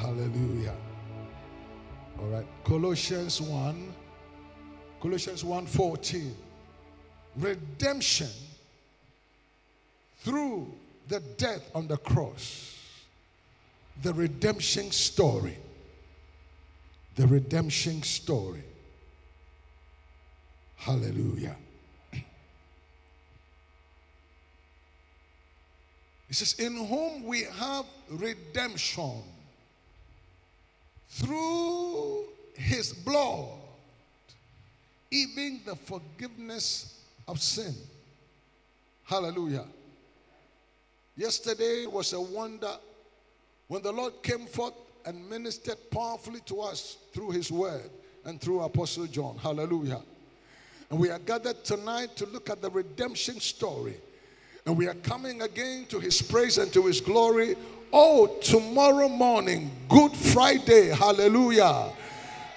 Hallelujah. All right. Colossians 1. Colossians 1:14. Redemption through the death on the cross. The redemption story. The redemption story. Hallelujah. It says, In whom we have redemption through his blood, even the forgiveness of sin. Hallelujah. Yesterday was a wonder when the Lord came forth and ministered powerfully to us through his word and through Apostle John. Hallelujah. And we are gathered tonight to look at the redemption story. And we are coming again to his praise and to his glory. Oh, tomorrow morning, Good Friday, hallelujah.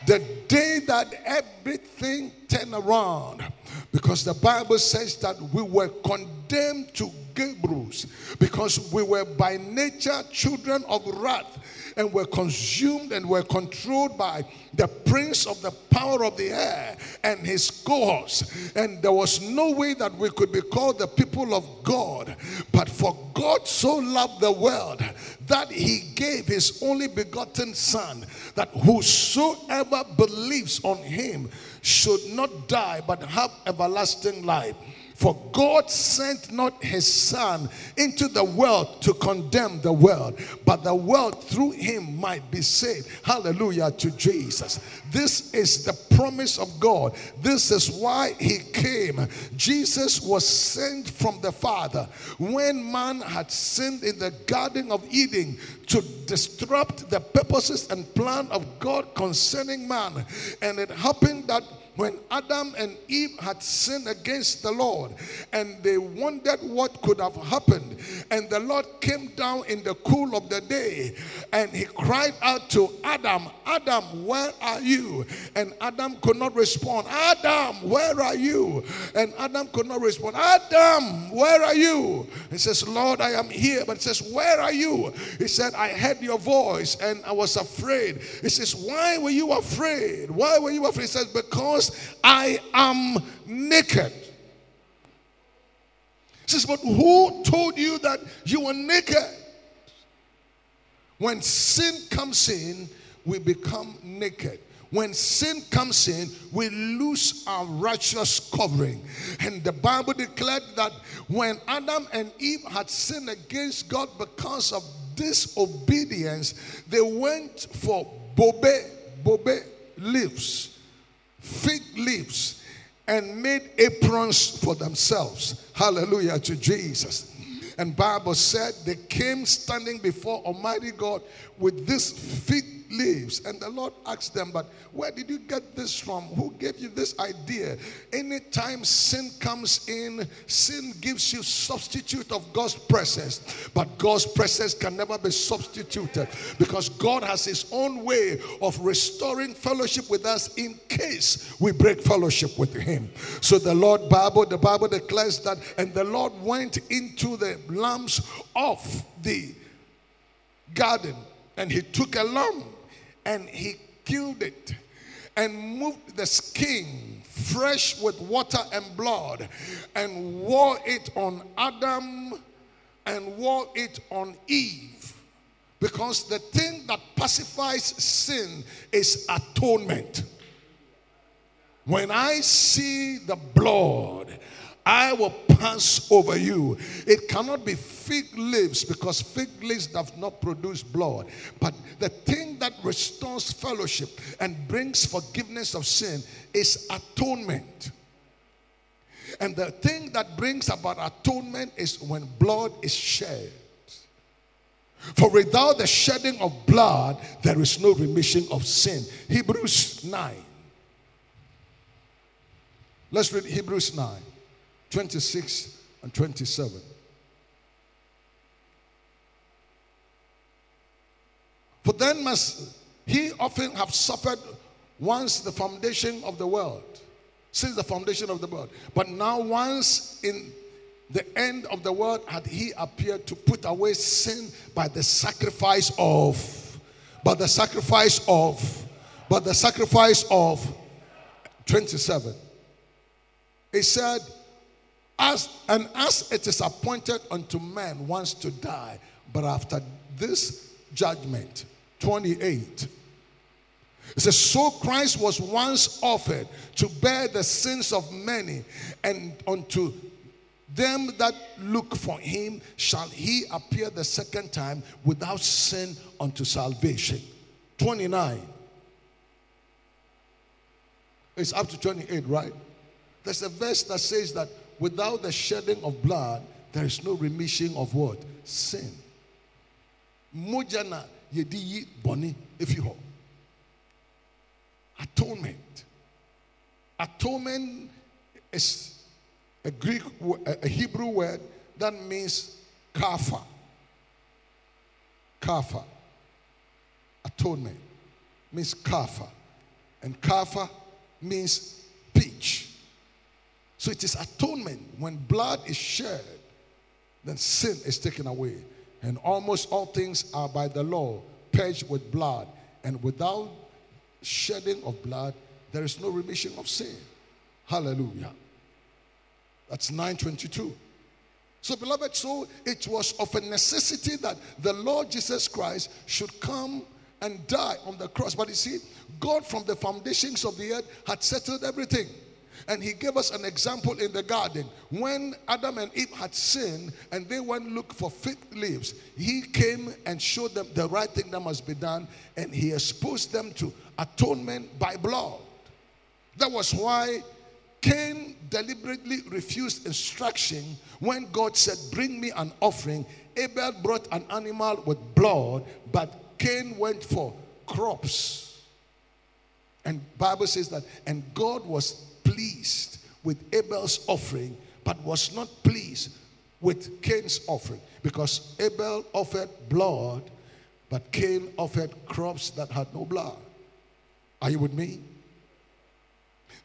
The day that everything turned around. Because the Bible says that we were condemned to Gabriel's because we were by nature children of wrath and were consumed and were controlled by the prince of the power of the air and his cohorts. And there was no way that we could be called the people of God. But for God so loved the world that he gave his only begotten Son, that whosoever believes on him should not die but have everlasting life. For God sent not his Son into the world to condemn the world, but the world through him might be saved. Hallelujah to Jesus. This is the promise of God. This is why he came. Jesus was sent from the Father when man had sinned in the Garden of Eden to disrupt the purposes and plan of God concerning man. And it happened that when Adam and Eve had sinned against the Lord and they wondered what could have happened. And the Lord came down in the cool of the day and he cried out to Adam, Adam, where are you? And Adam could not respond, Adam, where are you? And Adam could not respond, Adam, where are you? He says, Lord, I am here. But he says, Where are you? He said, I heard your voice and I was afraid. He says, Why were you afraid? Why were you afraid? He says, Because I am naked. He says, But who told you that you were naked? When sin comes in, we become naked. When sin comes in, we lose our righteous covering. And the Bible declared that when Adam and Eve had sinned against God because of disobedience, they went for bobe, bobe leaves, fig leaves, and made aprons for themselves. Hallelujah to Jesus. And Bible said they came standing before Almighty God with this fig leaves. And the Lord asked them, But where did you get this from? Who gave you this idea? Anytime sin comes in, sin gives you substitute of God's presence. But God's presence can never be substituted because God has his own way of restoring fellowship with us in case we break fellowship with him. So the Lord Bible, the Bible declares that, and the Lord went into the lambs of the garden and he took a lamb and he killed it and moved the skin fresh with water and blood and wore it on Adam and wore it on Eve. Because the thing that pacifies sin is atonement. When I see the blood, I will pass over you. It cannot be fig leaves because fig leaves does not produce blood. But the thing that restores fellowship and brings forgiveness of sin is atonement. And the thing that brings about atonement is when blood is shed. For without the shedding of blood, there is no remission of sin. Hebrews 9. Let's read Hebrews 9. 26 and 27. For then must he often have suffered once the foundation of the world, since the foundation of the world. But now, once in the end of the world, had he appeared to put away sin by the sacrifice of by the sacrifice of, but the sacrifice of 27. He said, as and as it is appointed unto man once to die, but after this judgment, 28. It says, So Christ was once offered to bear the sins of many, and unto them that look for him shall he appear the second time without sin unto salvation. 29. It's up to 28, right? There's a verse that says that without the shedding of blood, there is no remission of what? Sin. Mojana yedi boni efiho. Atonement. Atonement is a Greek, a Hebrew word that means kafa. Kafa. Atonement means kafa. And kafa means pitch. So it is atonement. When blood is shed, then sin is taken away. And almost all things are by the law, purged with blood. And without shedding of blood, there is no remission of sin. Hallelujah. That's 922. So, beloved, so it was of a necessity that the Lord Jesus Christ should come and die on the cross. But you see, God from the foundations of the earth had settled everything. And he gave us an example in the garden. When Adam and Eve had sinned and they went look for fig leaves, he came and showed them the right thing that must be done, and he exposed them to atonement by blood. That was why Cain deliberately refused instruction when God said, Bring me an offering. Abel brought an animal with blood, but Cain went for crops. And Bible says that, and God was pleased with Abel's offering, but was not pleased with Cain's offering. Because Abel offered blood, but Cain offered crops that had no blood. Are you with me?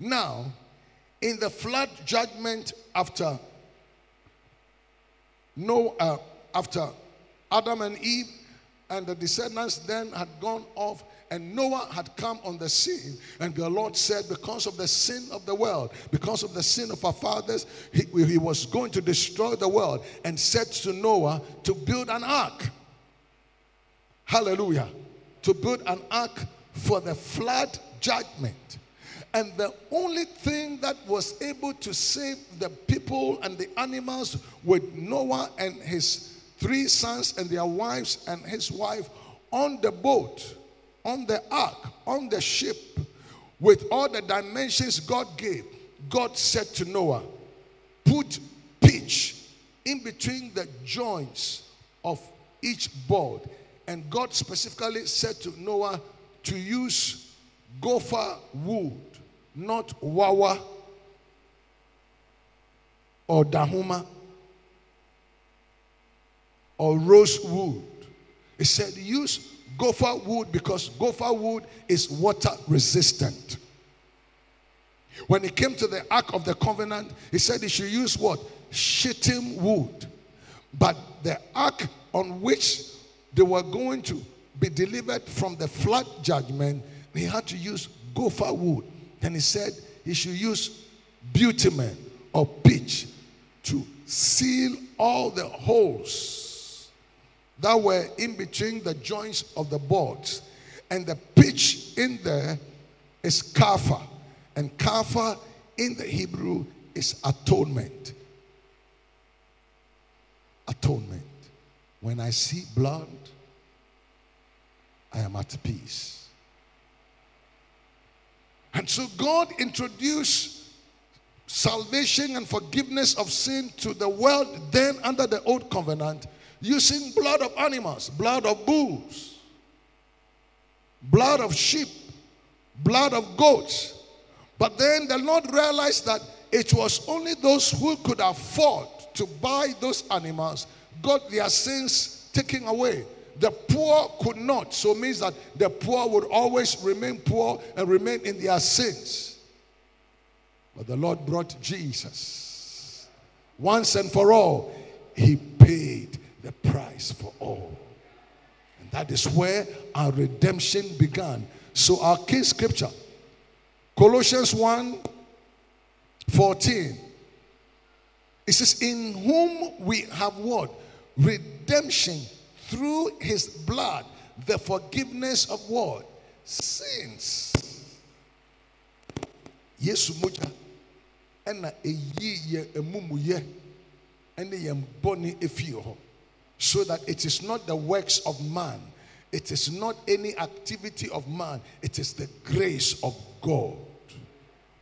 Now, in the flood judgment after no uh, after Adam and Eve and the descendants then had gone off and Noah had come on the scene and the Lord said because of the sin of the world because of the sin of our fathers he, he was going to destroy the world and said to Noah to build an ark. Hallelujah. To build an ark for the flood judgment. And the only thing that was able to save the people and the animals with Noah and his three sons and their wives and his wife on the boat, on the ark, on the ship, with all the dimensions God gave, God said to Noah, Put pitch in between the joints of each board. And God specifically said to Noah to use gopher wood not wawa or dahuma or rose wood. He said, use gopher wood because gopher wood is water resistant. When he came to the Ark of the Covenant, he said he should use what? Shittim wood. But the ark on which they were going to be delivered from the flood judgment, he had to use gopher wood. Then he said he should use bitumen or pitch to seal all the holes that were in between the joints of the boards. And the pitch in there is kafa. And kafa in the Hebrew is atonement. Atonement. When I see blood, I am at peace. And so God introduced salvation and forgiveness of sin to the world then under the old covenant using blood of animals, blood of bulls, blood of sheep, blood of goats. But then the Lord realized that it was only those who could afford to buy those animals got their sins taken away. The poor could not. So it means that the poor would always remain poor and remain in their sins. But the Lord brought Jesus. Once and for all, He paid price for all. And That is where our redemption began. So, our key scripture, Colossians 1 14. It says, In whom we have what? Redemption through his blood, the forgiveness of what? Sins. Yesu moja ɛna eyi yɛ emumuyɛ ɛne yɛn bɔne efie hɔ so that it is not the works of man it is not any activity of man it is the grace of God.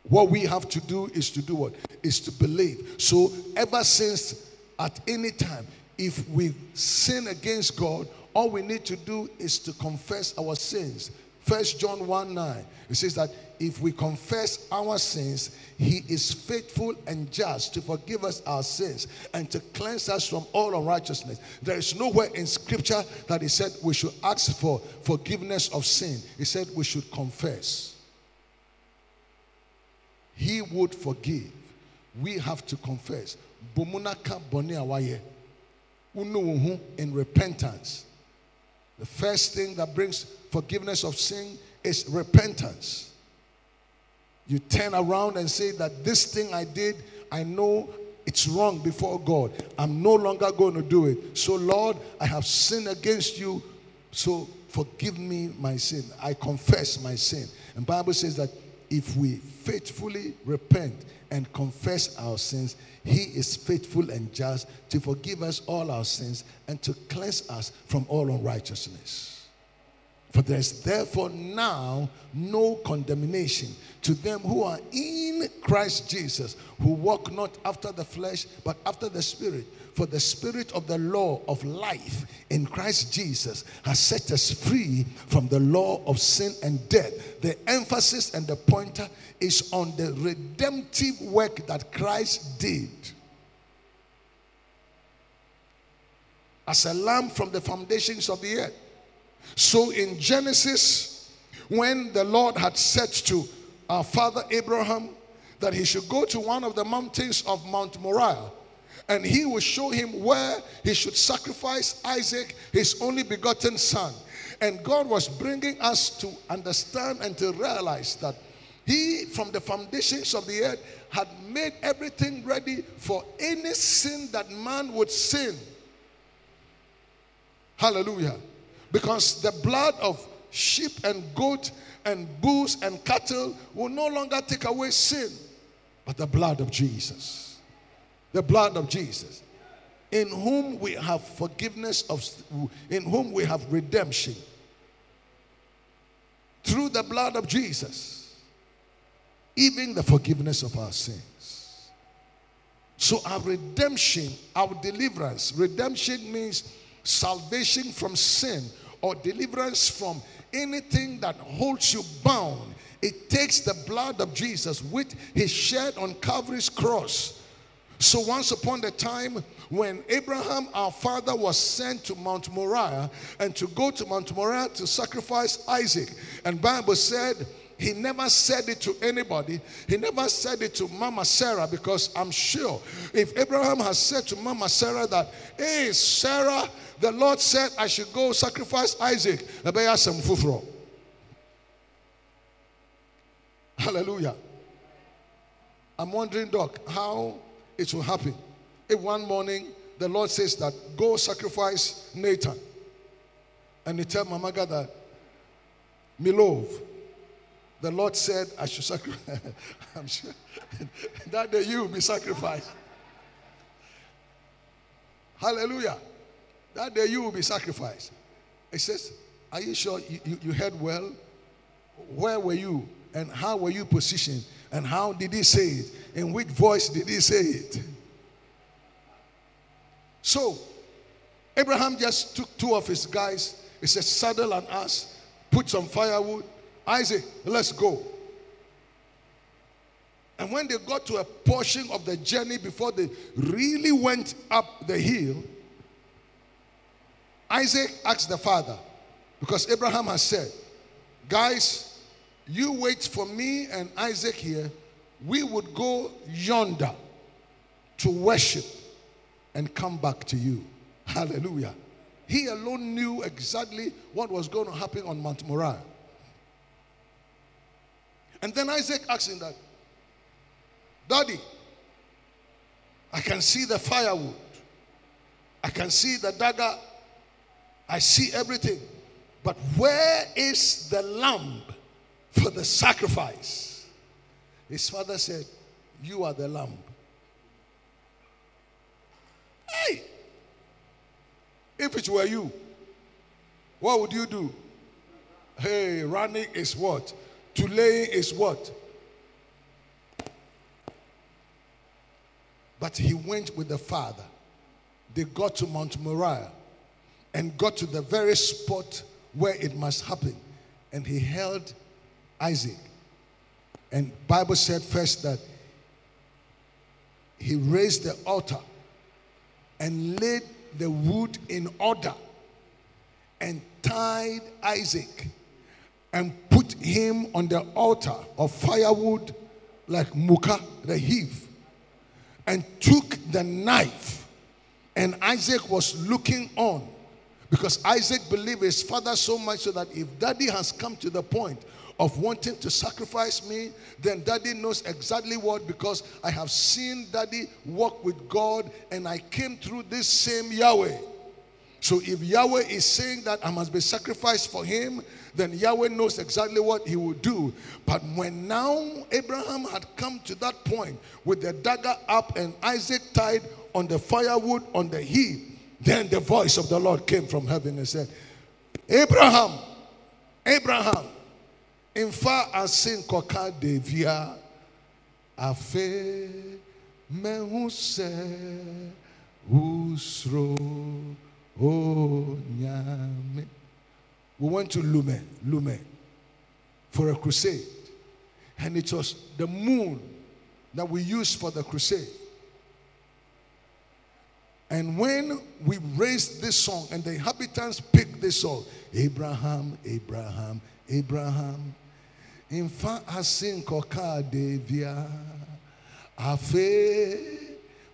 What we have to do is to do what? Is to believe. So ever since at any time if we sin against God all we need to do is to confess our sins. First John 1 9. It says that if we confess our sins, he is faithful and just to forgive us our sins and to cleanse us from all unrighteousness. There is nowhere in scripture that he said we should ask for forgiveness of sin. He said we should confess. He would forgive. We have to confess. In repentance. The first thing that brings forgiveness of sin is repentance. You turn around and say that this thing I did, I know it's wrong before God. I'm no longer going to do it. So, Lord, I have sinned against you. So, forgive me my sin. I confess my sin. And Bible says that if we faithfully repent and confess our sins, he is faithful and just to forgive us all our sins and to cleanse us from all unrighteousness. For there is therefore now no condemnation to them who are in Christ Jesus, who walk not after the flesh, but after the Spirit. For the Spirit of the law of life in Christ Jesus has set us free from the law of sin and death. The emphasis and the pointer is on the redemptive work that Christ did. As a lamb from the foundations of the earth. So in Genesis, when the Lord had said to our father Abraham that he should go to one of the mountains of Mount Moriah, and he will show him where he should sacrifice Isaac, his only begotten son. And God was bringing us to understand and to realize that he, from the foundations of the earth, had made everything ready for any sin that man would sin. Hallelujah. Because the blood of sheep and goat and bulls and cattle will no longer take away sin, but the blood of Jesus. The blood of Jesus. In whom we have forgiveness of, in whom we have redemption. Through the blood of Jesus. Even the forgiveness of our sins. So our redemption, our deliverance, redemption means salvation from sin or deliverance from anything that holds you bound. It takes the blood of Jesus with his shed on Calvary's cross. So once upon a time when Abraham our father was sent to Mount Moriah and to go to Mount Moriah to sacrifice Isaac and Bible said he never said it to anybody. He never said it to Mama Sarah because I'm sure if Abraham has said to Mama Sarah that, hey, Sarah, the Lord said I should go sacrifice Isaac, Hallelujah. I'm wondering, Doc, how it will happen. If one morning the Lord says that go sacrifice Nathan, and he tell Mama God that, Milov, the Lord said, I should sacrifice. I'm sure that day you will be sacrificed. Hallelujah. That day you will be sacrificed. It says, Are you sure you, you, you heard well? Where were you? And how were you positioned? And how did he say it? In which voice did he say it? So, Abraham just took two of his guys. He said, Saddle an ass, put some firewood, Isaac, let's go. And when they got to a portion of the journey before they really went up the hill, Isaac asked the father, because Abraham has said, Guys, you wait for me and Isaac here. We would go yonder to worship and come back to you. Hallelujah. he alone knew exactly what was going to happen on Mount Moriah. And then Isaac asked him that, Daddy, I can see the firewood. I can see the dagger. I see everything. But where is the lamb for the sacrifice? His father said, You are the lamb. Hey! If it were you, what would you do? Hey, running is what? To laying is what? But he went with the father. They got to Mount Moriah and got to the very spot where it must happen. And he held Isaac. And Bible said first that he raised the altar and laid the wood in order and tied Isaac and put him on the altar of firewood like Muka, the heave, and took the knife. And Isaac was looking on because Isaac believed his father so much so that if daddy has come to the point of wanting to sacrifice me, then daddy knows exactly what because I have seen daddy walk with God and I came through this same Yahweh. So if Yahweh is saying that I must be sacrificed for him, then Yahweh knows exactly what he will do. But when now Abraham had come to that point with the dagger up and Isaac tied on the firewood on the heap, then the voice of the Lord came from heaven and said, Abraham, Abraham, in far as sin koka devia afe mehuse usro onyame. We went to Lume, Lume, for a crusade, and it was the moon that we used for the crusade. And when we raised this song and the inhabitants picked this song, Abraham, Abraham, Abraham, in fact, asin koka devia, afe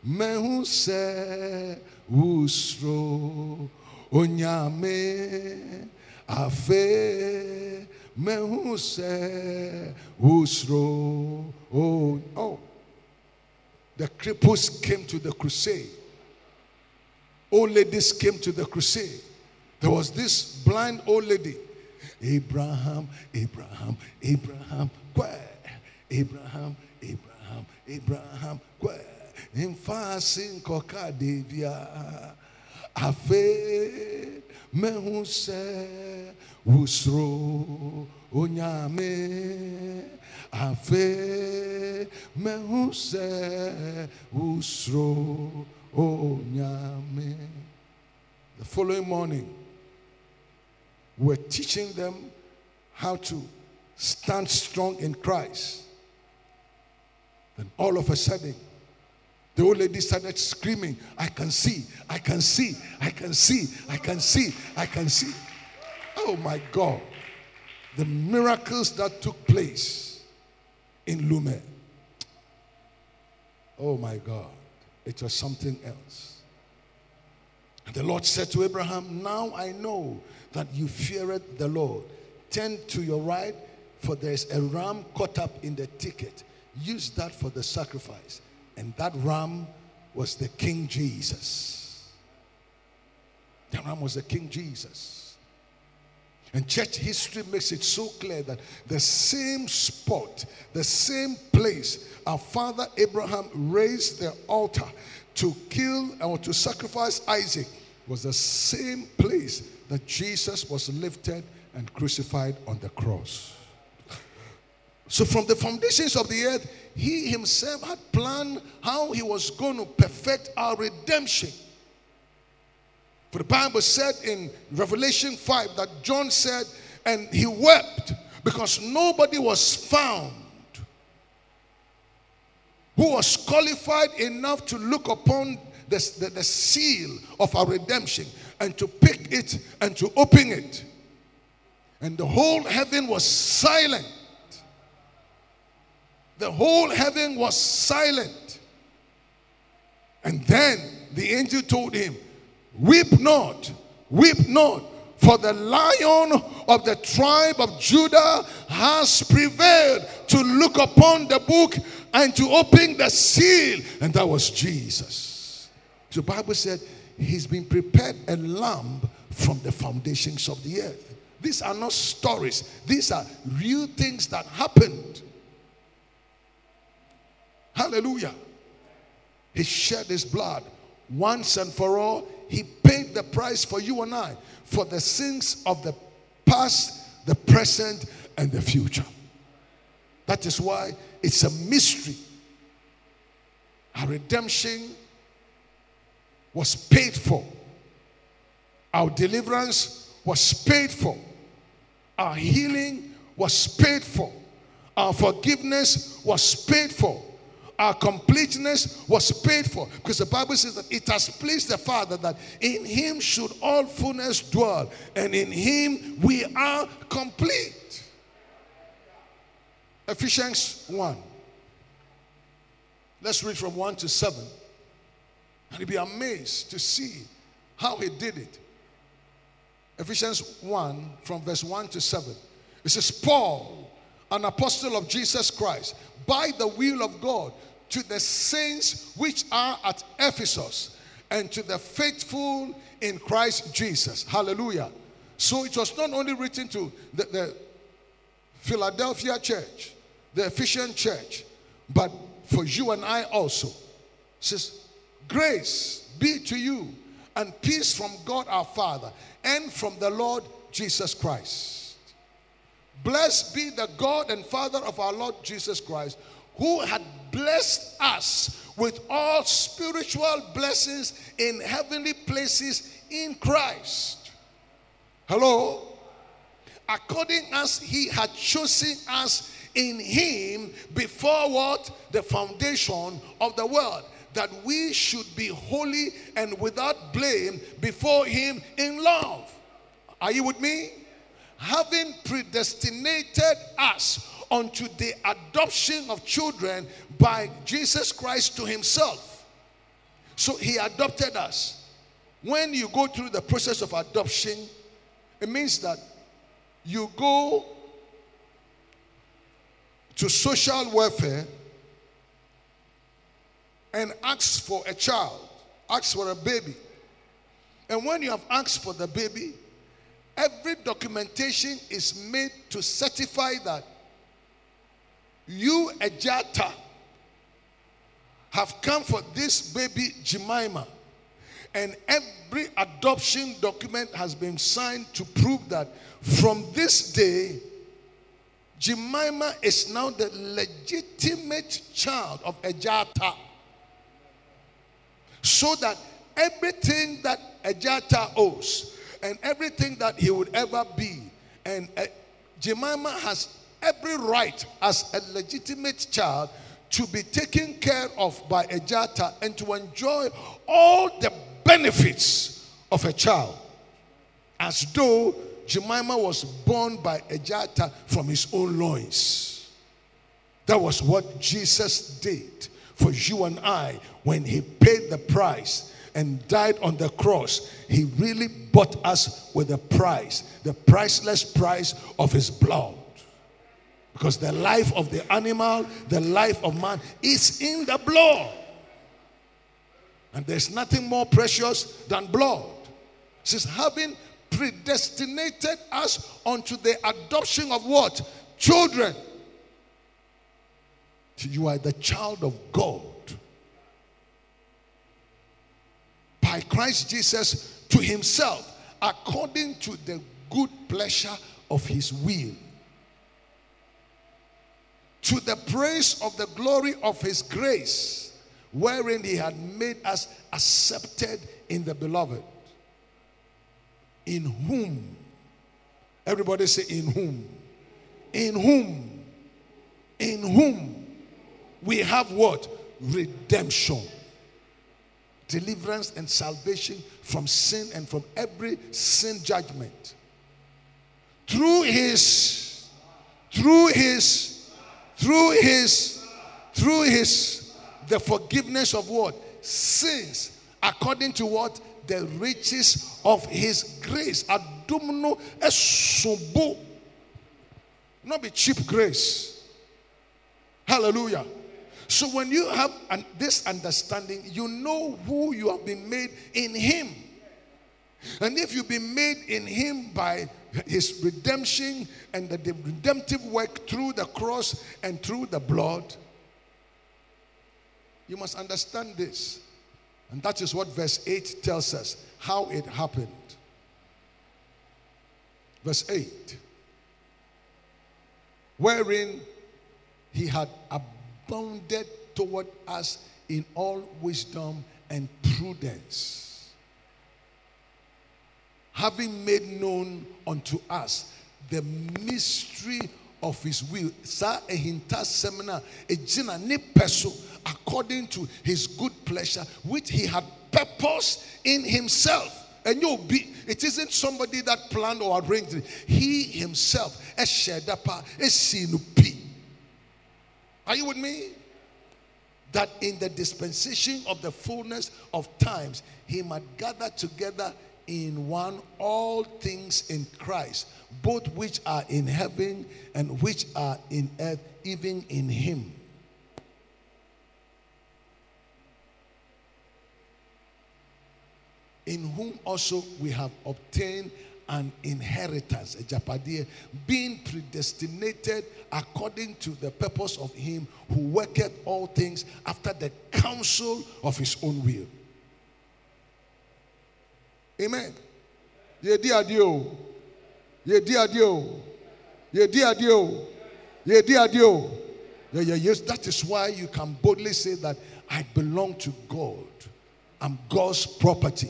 mehu se usro onyame, afe mehu usro oh oh. The cripples came to the crusade old ladies came to the crusade. There was this blind old lady. Abraham, Abraham, Abraham, kwe. Abraham, Abraham, Abraham, kwe. Mfasi nkoka devia. Afe mehu se usro onyame. Afe mehu se usro onyame. The following morning, we're teaching them how to stand strong in Christ. Then all of a sudden, the old lady started screaming, I can see, I can see, I can see, I can see, I can see. Oh my God. The miracles that took place in Lume. Oh my God. It was something else. And the Lord said to Abraham, Now I know that you feared the Lord. Turn to your right, for there's a ram caught up in the thicket. Use that for the sacrifice. And that ram was the King Jesus. The ram was the King Jesus. And church history makes it so clear that the same spot, the same place, our father Abraham raised the altar to kill or to sacrifice Isaac was the same place that Jesus was lifted and crucified on the cross. So, from the foundations of the earth, he himself had planned how he was going to perfect our redemption. For the Bible said in Revelation 5 that John said, and he wept because nobody was found who was qualified enough to look upon the, the, the, seal of our redemption and to pick it and to open it. And the whole heaven was silent. The whole heaven was silent. And then the angel told him, Weep not. Weep not, for the lion of the tribe of Judah has prevailed to look upon the book and to open the seal. And that was Jesus. The Bible said he's been prepared a lamb from the foundations of the earth. These are not stories, these are real things that happened. Hallelujah. He shed his blood once and for all. He paid the price for you and I for the sins of the past, the present, and the future. That is why it's a mystery. Our redemption was paid for, our deliverance was paid for, our healing was paid for, our forgiveness was paid for our completeness was paid for. Because the Bible says that it has pleased the Father that in him should all fullness dwell, and in him we are complete. Ephesians 1. Let's read from 1 to 7. And you'll be amazed to see how he did it. Ephesians 1, from verse 1 to 7. It says, Paul, an apostle of Jesus Christ, by the will of God, to the saints which are at Ephesus and to the faithful in Christ Jesus. Hallelujah. So it was not only written to the, the Philadelphia church, the Ephesian church, but for you and I also. It says, Grace be to you and peace from God our Father and from the Lord Jesus Christ. Blessed be the God and Father of our Lord Jesus Christ, who had blessed us with all spiritual blessings in heavenly places in Christ. Hello? According as he had chosen us in him before what? The foundation of the world. That we should be holy and without blame before him in love. Are you with me? Having predestinated us unto the adoption of children by Jesus Christ to himself. So he adopted us. When you go through the process of adoption, it means that you go to social welfare and ask for a child, ask for a baby. And when you have asked for the baby, every documentation is made to certify that you, Ejata, have come for this baby Jemima. And every adoption document has been signed to prove that from this day, Jemima is now the legitimate child of Ejata. So that everything that Ejata owes and everything that he would ever be, and uh, Jemima has every right as a legitimate child to be taken care of by Ejata and to enjoy all the benefits of a child as though Jemima was born by Ejata from his own loins. That was what Jesus did for you and I when he paid the price and died on the cross. He really bought us with a price, the priceless price of his blood. Because the life of the animal, the life of man is in the blood. And there's nothing more precious than blood. Since having predestinated us unto the adoption of what? Children. You are the child of God. By Christ Jesus to himself, according to the good pleasure of his will. To the praise of the glory of his grace, wherein he had made us accepted in the beloved. In whom, everybody say, in whom, in whom, in whom? We have what? Redemption, deliverance, and salvation from sin and from every sin judgment. Through his, through his through his through his the forgiveness of what sins according to what the riches of his grace. Adom no esobo. Not be cheap grace. Hallelujah. So when you have an, this understanding, you know who you have been made in him. And if you've been made in him by his redemption and the redemptive work through the cross and through the blood, you must understand this. And that is what verse 8 tells us how it happened. Verse 8 wherein he had abounded toward us in all wisdom and prudence, having made known unto us the mystery of his will. Sa ehinta semina ejina ne peso according to his good pleasure, which he had purposed in himself. And you'll be, it isn't somebody that planned or arranged it. He himself, a shedapa, a sinupi. Are you with me? That in the dispensation of the fullness of times, he might gather together in one all things in Christ, both which are in heaven and which are in earth, even in him. In whom also we have obtained an inheritance, a japadie, being predestinated according to the purpose of him who worketh all things after the counsel of his own will. Amen. Ye di adio. Ye di adio. Ye di adio. Ye di adio. Yeah, yeah, yes. That is why you can boldly say that I belong to God. I'm God's property.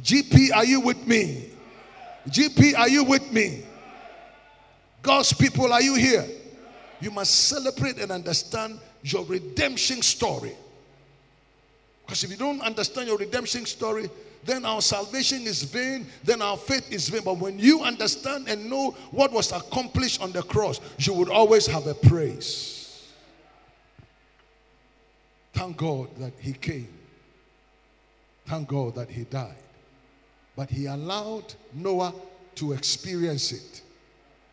GP, are you with me? GP, are you with me? God's people, are you here? You must celebrate and understand your redemption story. Because if you don't understand your redemption story, then our salvation is vain, then our faith is vain. But when you understand and know what was accomplished on the cross, you would always have a praise. Thank God that He came. Thank God that He died. But He allowed Noah to experience it.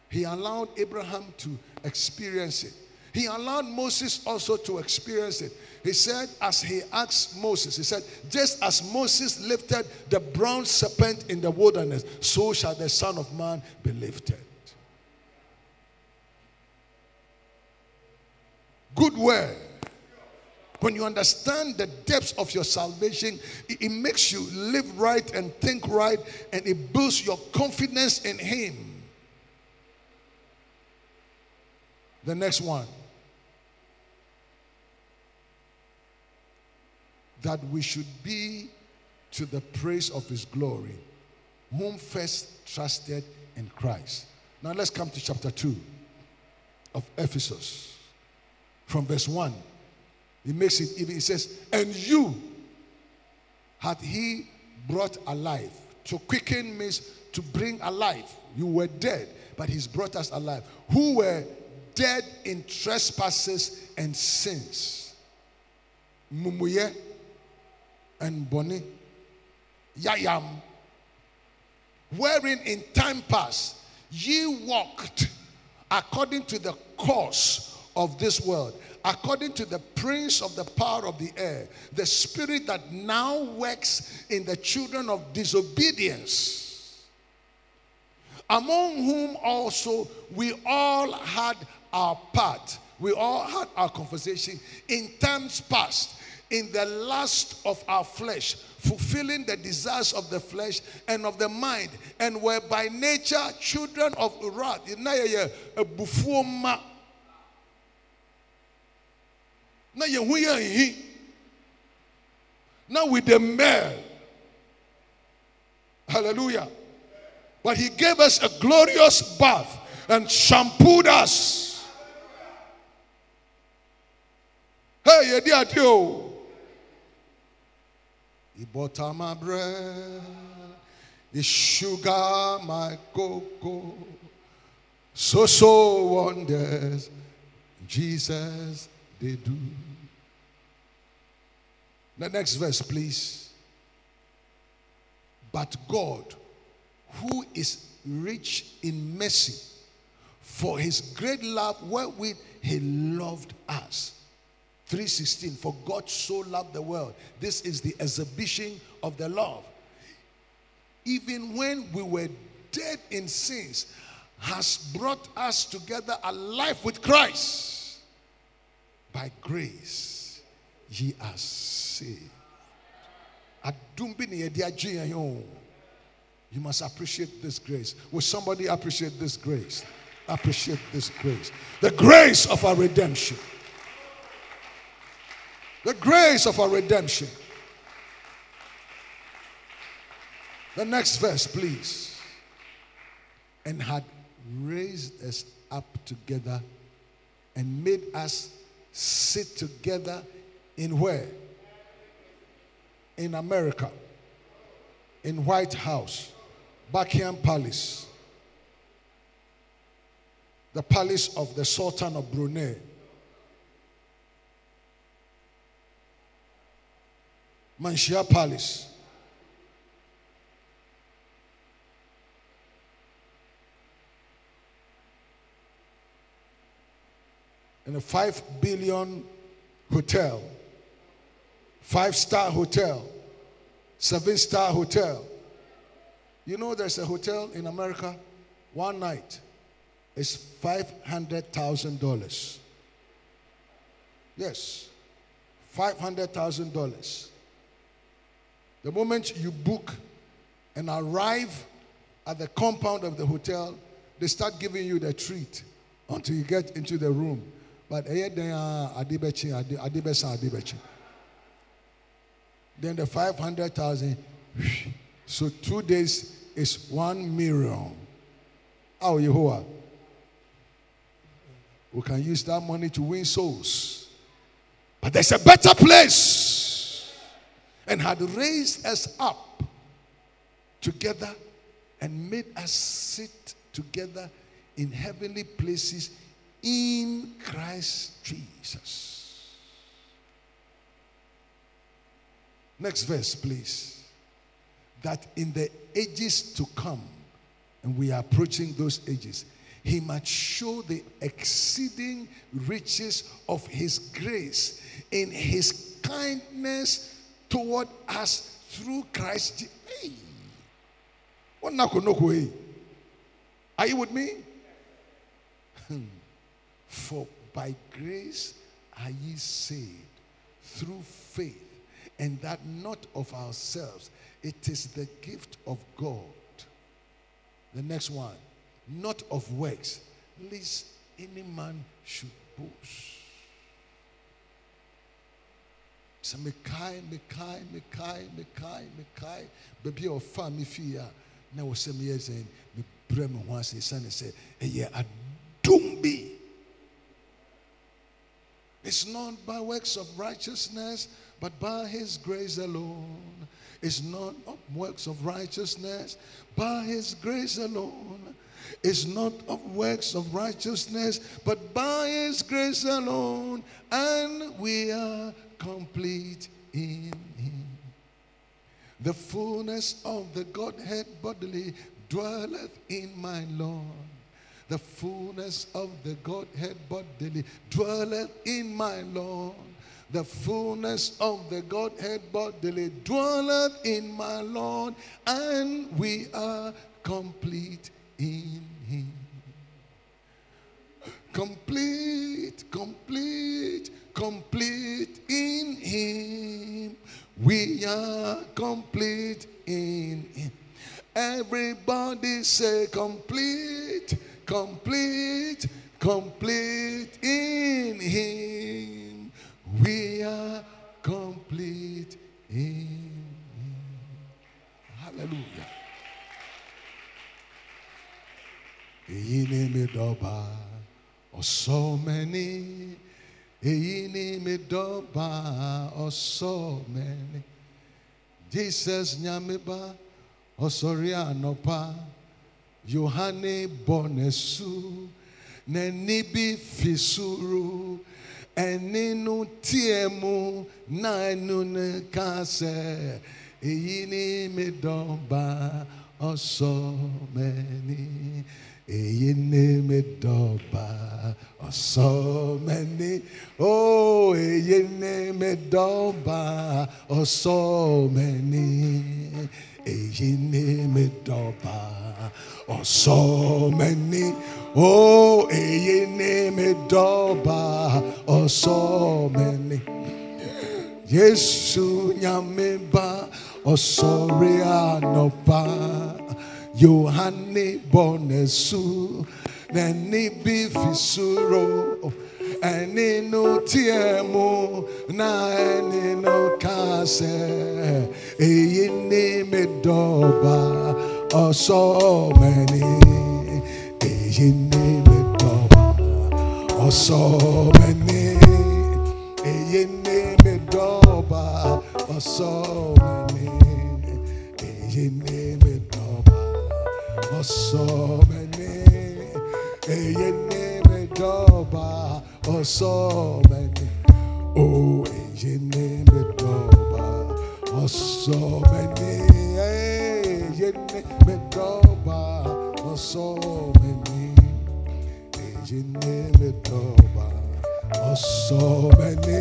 He allowed Abraham to experience it. He allowed Moses also to experience it. He said, as he asked Moses, he said, just as Moses lifted the brown serpent in the wilderness, so shall the Son of Man be lifted. Good word. When you understand the depths of your salvation, it, it makes you live right and think right, and it builds your confidence in Him. The next one. That we should be to the praise of his glory, whom first trusted in Christ. Now let's come to chapter 2 of Ephesus. From verse 1, he makes it even. He says, And you had he brought alive. To quicken means to bring alive. You were dead, but he's brought us alive. Who were dead in trespasses and sins. Mumuye and Boni. Yayam. Wherein in time past ye walked according to the course of this world, according to the prince of the power of the air, the spirit that now works in the children of disobedience, among whom also we all had our part. We all had our conversation in times past, in the lust of our flesh, fulfilling the desires of the flesh and of the mind, and were by nature children of wrath. Now you Now with the male. Hallelujah. But he gave us a glorious bath and shampooed us Hey, did you. He butter my bread, he sugar my cocoa. So so wonders Jesus they do. The next verse, please. But God, who is rich in mercy, for his great love wherewith he loved us. 316 For God so loved the world. This is the exhibition of the love. Even when we were dead in sins, has brought us together alive with Christ. By grace, ye are saved. You must appreciate this grace. Will somebody appreciate this grace? Appreciate this grace. The grace of our redemption. The grace of our redemption. The next verse, please. And had raised us up together and made us sit together in where? In America. In White House. Buckingham Palace. The palace of the Sultan of Brunei. Manhyia Palace. In a five billion hotel, five star hotel, seven star hotel. You know, there's a hotel in America, one night is $500,000. Yes, $500,000. The moment you book and arrive at the compound of the hotel, they start giving you the treat until you get into the room. But then the 500,000, so two days is one million. Oh, Yehovah. We can use that money to win souls. But there's a better place. And had raised us up together and made us sit together in heavenly places in Christ Jesus. Next verse, please. That in the ages to come, and we are approaching those ages, he might show the exceeding riches of his grace in his kindness toward us through Christ. Hey. Are you with me? Hmm. For by grace are ye saved through faith, and that not of ourselves. It is the gift of God. The next one, not of works, lest any man should boast. sɛ mekae mekae mekae mekae mekae baabi a ɔfa me fie a na wɔ sɛ meyɛ sɛ mebrɛ me ho ase ɛsiane sɛ ɛyɛ adom bi it's not by works of righteousness, but by his grace alone. It's not of works of righteousness, by his grace alone. It's not of works of righteousness, but by his grace alone. And we are complete in him. The fullness of the Godhead bodily dwelleth in my Lord. The fullness of the Godhead bodily dwelleth in my Lord. The fullness of the Godhead bodily dwelleth in my Lord, and we are complete in Him. Complete, complete, complete in Him. We are complete in Him. Everybody say complete complete, complete in Him. We are complete in Him. Hallelujah. Èyí ni mi dọ́gba ọ̀sọ́ mẹ́ni. Èyí ni mi dọ́gba ọ̀sọ́ mẹ́ni. Jesus nyamiba ọ̀sọ̀rí ànọ́pá. Yohane Bonesu, Nenibi Fisuru, Eninu Tiemu, Nainun Kase, èyí ni mi dọ̀ba ọ̀sọ́ mẹ́ni èyí ni mi dọ̀ba ọ̀sọ́ mẹ́ni ó èyí ni mi dọ̀ba ọ̀sọ́ mẹ́ni èyí ni mi dọ̀ba ọ̀sọ́ mẹ́ni ó ni mi dọ̀ba ọ̀sọ́ mẹ́ni. Yesu nyameba osore anopa Yohane bonesu nani bifisuro ẹni no tiẹ̀ mu na ẹni no kase èyí ni mi dọ̀ba ọ̀sọ́ mẹ́ni. Èyí ni mi dọ̀ba ọ̀sọ́ mẹ́ni. Èyí ni mi dọ̀ba ọ̀sọ́ mẹ́ni. Èyí ni mi dọ̀ba ọ̀sọ́ mẹ́ni. Èyí dọ̀ba ọ̀sọ́ mẹ́ni èyí ni mi dọ̀ba ọ̀sọ́ mẹ́ni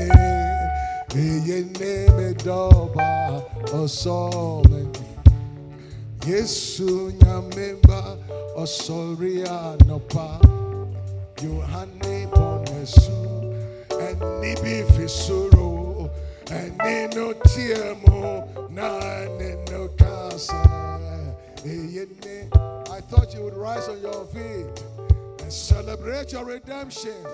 èyí ni mi dọ̀ba ọ̀sọ́ mẹ́ni èyí ni Kasa èyí ni. I thought you would rise on your feet and celebrate your redemption.